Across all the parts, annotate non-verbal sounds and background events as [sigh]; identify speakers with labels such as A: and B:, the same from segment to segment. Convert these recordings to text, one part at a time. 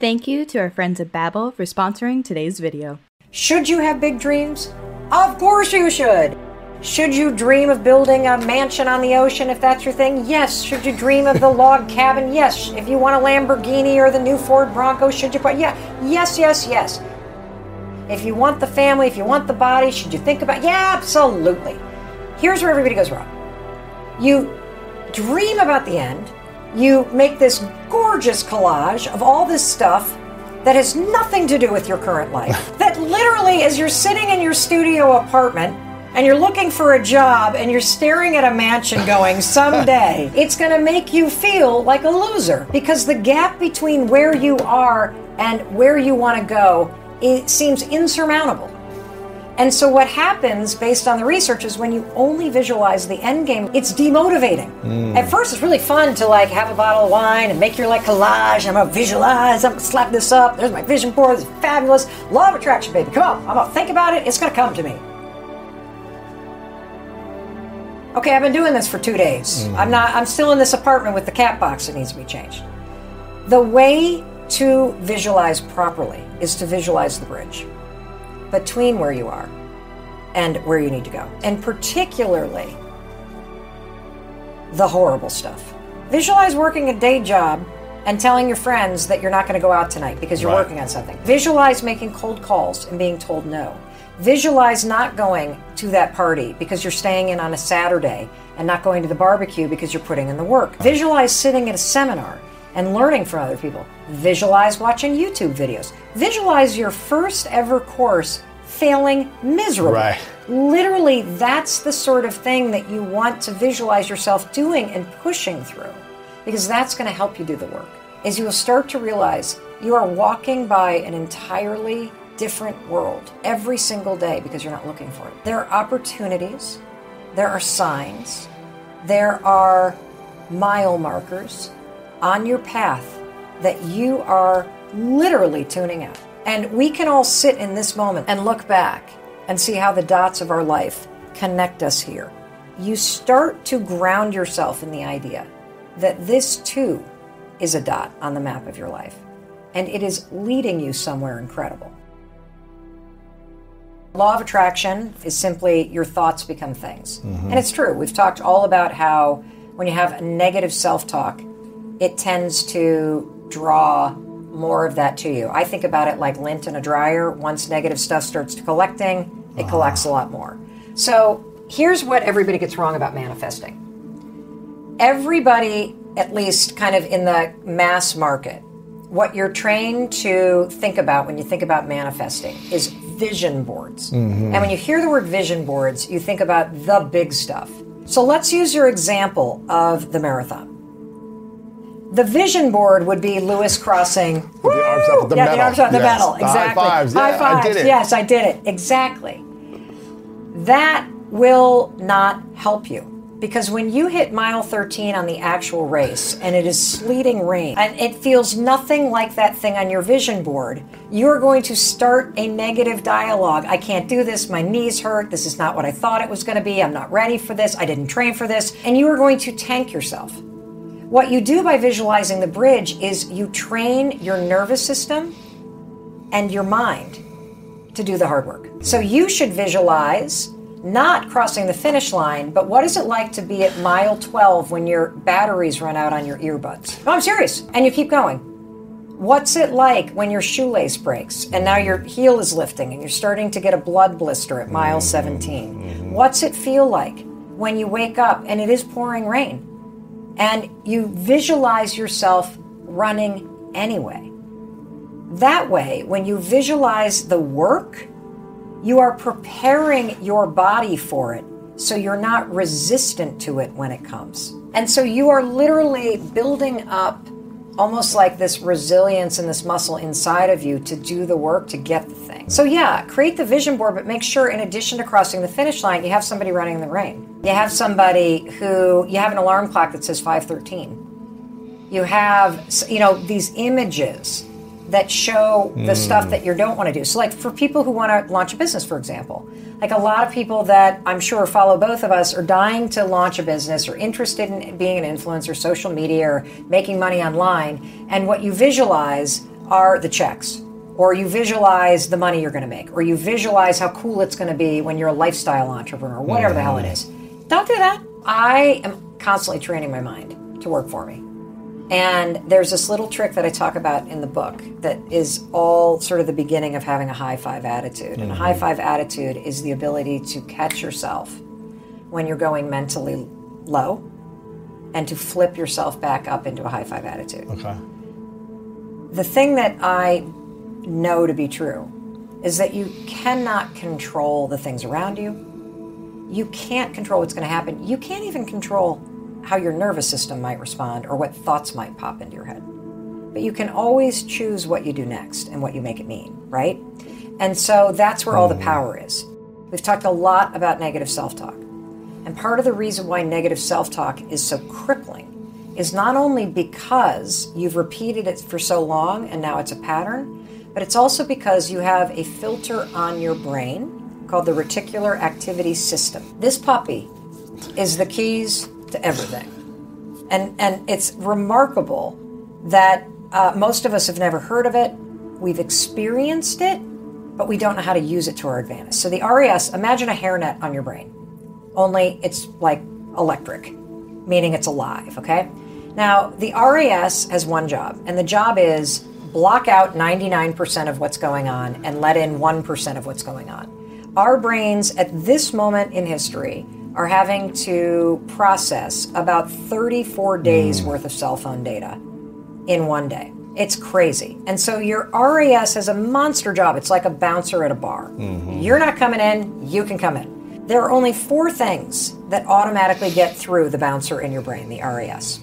A: Thank you to our friends at Babbel for sponsoring today's video.
B: Should you have big dreams? Of course you should. Should you dream of building a mansion on the ocean if that's your thing? Yes. Should you dream of the [laughs] log cabin? Yes. If you want a Lamborghini or the new Ford Bronco, should you put yeah, yes, yes, yes. If you want the family, if you want the body, should you think about yeah, absolutely. Here's where everybody goes wrong. You dream about the end, you make this gorgeous collage of all this stuff that has nothing to do with your current life. [laughs] that literally, as you're sitting in your studio apartment and you're looking for a job and you're staring at a mansion going, someday, [laughs] it's going to make you feel like a loser because the gap between where you are and where you want to go it seems insurmountable. And so what happens based on the research is when you only visualize the end game, it's demotivating. Mm. At first it's really fun to like have a bottle of wine and make your like collage. I'm gonna visualize, I'm gonna slap this up, there's my vision board, it's fabulous. Law of attraction, baby. Come on, I'm gonna think about it, it's gonna come to me. Okay, I've been doing this for two days. Mm. I'm not I'm still in this apartment with the cat box that needs to be changed. The way to visualize properly is to visualize the bridge between where you are and where you need to go. And particularly the horrible stuff. Visualize working a day job and telling your friends that you're not going to go out tonight because you're right. working on something. Visualize making cold calls and being told no. Visualize not going to that party because you're staying in on a Saturday and not going to the barbecue because you're putting in the work. Visualize sitting at a seminar and learning from other people. Visualize watching YouTube videos. Visualize your first ever course failing miserably.
C: Right.
B: Literally, that's the sort of thing that you want to visualize yourself doing and pushing through because that's going to help you do the work. As you will start to realize you are walking by an entirely different world every single day because you're not looking for it. There are opportunities, there are signs, there are mile markers on your path that you are literally tuning out. And we can all sit in this moment and look back and see how the dots of our life connect us here. You start to ground yourself in the idea that this too is a dot on the map of your life, and it is leading you somewhere incredible. Law of attraction is simply your thoughts become things. Mm-hmm. And it's true. We've talked all about how when you have a negative self talk, it tends to draw more of that to you. I think about it like lint in a dryer. Once negative stuff starts to collecting, it uh-huh. collects a lot more. So here's what everybody gets wrong about manifesting. Everybody, at least kind of in the mass market, what you're trained to think about when you think about manifesting is vision boards. Mm-hmm. And when you hear the word vision boards, you think about the big stuff. So let's use your example of the marathon. The vision board would be Lewis crossing.
C: The arms up the
B: yeah, the arms up the
C: yes.
B: medal. Exactly.
C: high fives. Yeah,
B: high fives.
C: I did it.
B: Yes, I did it. Exactly. That will not help you. Because when you hit mile 13 on the actual race and it is sleeting rain and it feels nothing like that thing on your vision board, you're going to start a negative dialogue. I can't do this. My knees hurt. This is not what I thought it was going to be. I'm not ready for this. I didn't train for this. And you are going to tank yourself. What you do by visualizing the bridge is you train your nervous system and your mind to do the hard work. So you should visualize not crossing the finish line, but what is it like to be at mile 12 when your batteries run out on your earbuds? No, I'm serious. And you keep going. What's it like when your shoelace breaks and now your heel is lifting and you're starting to get a blood blister at mile mm-hmm. 17? What's it feel like when you wake up and it is pouring rain? And you visualize yourself running anyway. That way, when you visualize the work, you are preparing your body for it so you're not resistant to it when it comes. And so you are literally building up almost like this resilience and this muscle inside of you to do the work to get the thing. So, yeah, create the vision board, but make sure in addition to crossing the finish line, you have somebody running in the rain. You have somebody who, you have an alarm clock that says 513. You have, you know, these images that show the mm. stuff that you don't want to do. So, like for people who want to launch a business, for example, like a lot of people that I'm sure follow both of us are dying to launch a business or interested in being an influencer, social media, or making money online. And what you visualize are the checks, or you visualize the money you're going to make, or you visualize how cool it's going to be when you're a lifestyle entrepreneur, whatever the hell it is. Don't do that. I am constantly training my mind to work for me. And there's this little trick that I talk about in the book that is all sort of the beginning of having a high five attitude. And a high mm-hmm. five attitude is the ability to catch yourself when you're going mentally low and to flip yourself back up into a high five attitude.
C: Okay.
B: The thing that I know to be true is that you cannot control the things around you. You can't control what's going to happen. You can't even control how your nervous system might respond or what thoughts might pop into your head. But you can always choose what you do next and what you make it mean, right? And so that's where all the mm. power is. We've talked a lot about negative self talk. And part of the reason why negative self talk is so crippling is not only because you've repeated it for so long and now it's a pattern, but it's also because you have a filter on your brain called the reticular activating system. This puppy is the keys to everything. And, and it's remarkable that uh, most of us have never heard of it. We've experienced it, but we don't know how to use it to our advantage. So the RAS, imagine a hairnet on your brain, only it's like electric, meaning it's alive, okay? Now, the RAS has one job, and the job is block out 99% of what's going on and let in 1% of what's going on. Our brains at this moment in history are having to process about 34 hmm. days worth of cell phone data in one day. It's crazy. And so your RAS has a monster job. It's like a bouncer at a bar. Mm-hmm. You're not coming in, you can come in. There are only four things that automatically get through the bouncer in your brain, the RAS.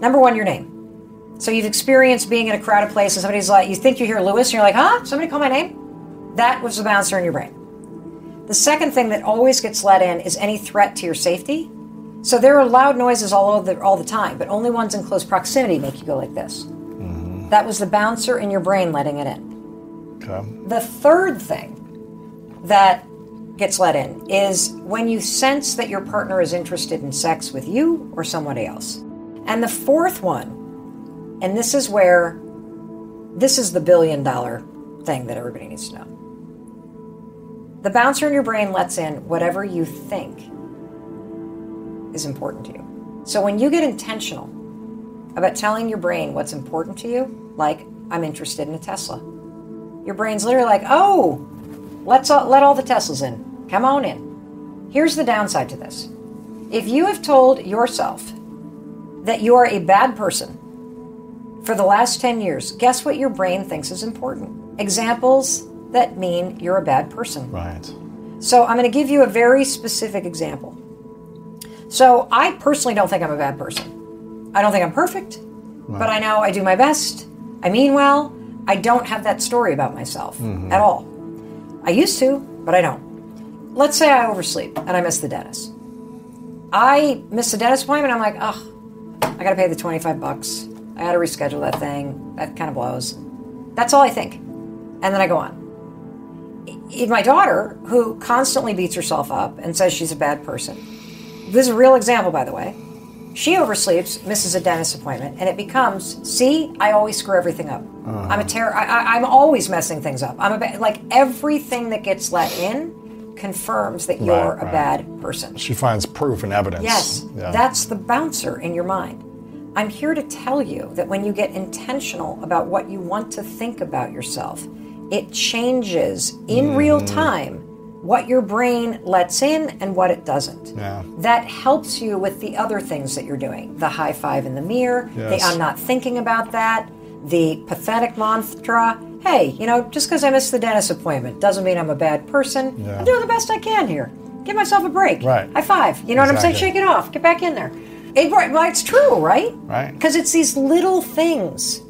B: Number one, your name. So you've experienced being in a crowded place and somebody's like, you think you hear Lewis and you're like, huh? Somebody call my name? That was the bouncer in your brain. The second thing that always gets let in is any threat to your safety. So there are loud noises all over all the time, but only ones in close proximity make you go like this. Mm-hmm. That was the bouncer in your brain letting it in.
C: Okay.
B: The third thing that gets let in is when you sense that your partner is interested in sex with you or somebody else. And the fourth one, and this is where this is the billion dollar thing that everybody needs to know. The bouncer in your brain lets in whatever you think is important to you. So when you get intentional about telling your brain what's important to you, like I'm interested in a Tesla, your brain's literally like, "Oh, let's all, let all the Teslas in. Come on in." Here's the downside to this: if you have told yourself that you are a bad person for the last 10 years, guess what your brain thinks is important? Examples that mean you're a bad person.
C: Right.
B: So I'm going to give you a very specific example. So I personally don't think I'm a bad person. I don't think I'm perfect, but I know I do my best. I mean well. I don't have that story about myself mm-hmm. at all. I used to, but I don't. Let's say I oversleep and I miss the dentist. I miss the dentist appointment. I'm like, oh, I got to pay the 25 bucks. I got to reschedule that thing. That kind of blows. That's all I think. And then I go on. My daughter, who constantly beats herself up and says she's a bad person, this is a real example, by the way. She oversleeps, misses a dentist appointment, and it becomes, see, I always screw everything up. Uh-huh. I'm a terror. I, I'm always messing things up. I'm a ba- like everything that gets let in confirms that you're
C: Right,
B: a
C: right.
B: bad person.
C: She finds proof and evidence.
B: Yes,
C: Yeah.
B: that's the bouncer in your mind. I'm here to tell you that when you get intentional about what you want to think about yourself, it changes in real
C: Mm-hmm.
B: time what your brain lets in and what it doesn't.
C: Yeah.
B: That helps you with the other things that you're doing the high five in the mirror,
C: Yes.
B: the I'm not thinking about that, the pathetic mantra. Hey, you know, just because I missed the dentist appointment doesn't mean I'm a bad person.
C: Yeah.
B: I'm doing the best I can here. Give myself a break.
C: Right.
B: High five. You know what I'm saying? Shake it off. Get back in there. It, right, well, it's true, right?
C: Right.
B: Because it's these little things.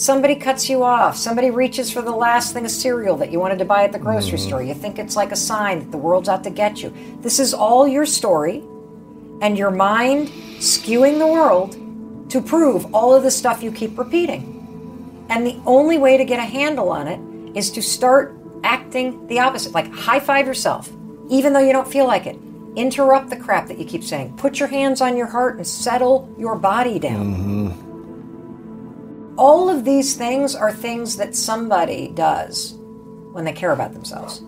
B: Somebody cuts you off. Somebody reaches for the last thing of cereal that you wanted to buy at the grocery
C: Mm-hmm.
B: store. You think it's like a sign that the world's out to get you. This is all your story and your mind skewing the world to prove all of the stuff you keep repeating. And the only way to get a handle on it is to start acting the opposite. Like high five yourself, even though you don't feel like it. Interrupt the crap that you keep saying. Put your hands on your heart and settle your body down. All of these things are things that somebody does when they care about themselves,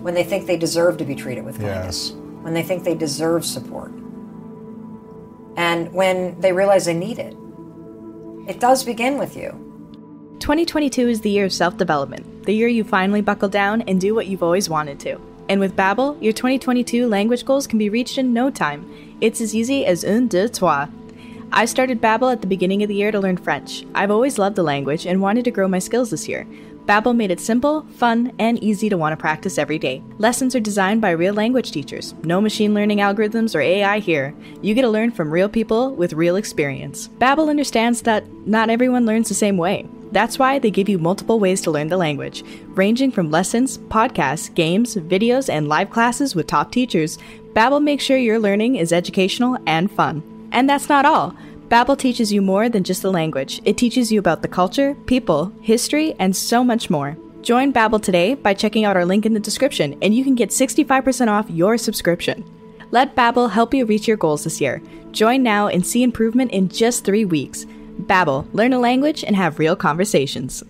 B: when they think they deserve to be treated with kindness,
C: Yes.
B: when they think they deserve support, and when they realize they need it. It does begin with you.
A: 2022 is the year of self development, the year you finally buckle down and do what you've always wanted to. And with Babbel, your 2022 language goals can be reached in no time. It's as easy as un, deux, trois. I started Babbel at the beginning of the year to learn French. I've always loved the language and wanted to grow my skills this year. Babbel made it simple, fun, and easy to want to practice every day. Lessons are designed by real language teachers. No machine learning algorithms or AI here. You get to learn from real people with real experience. Babbel understands that not everyone learns the same way. That's why they give you multiple ways to learn the language, ranging from lessons, podcasts, games, videos, and live classes with top teachers. Babbel makes sure your learning is educational and fun. And that's not all. Babbel teaches you more than just the language. It teaches you about the culture, people, history, and so much more. Join Babbel today by checking out our link in the description, and you can get 65% off your subscription. Let Babbel help you reach your goals this year. Join now and see improvement in just 3 weeks. Babbel, learn a language and have real conversations.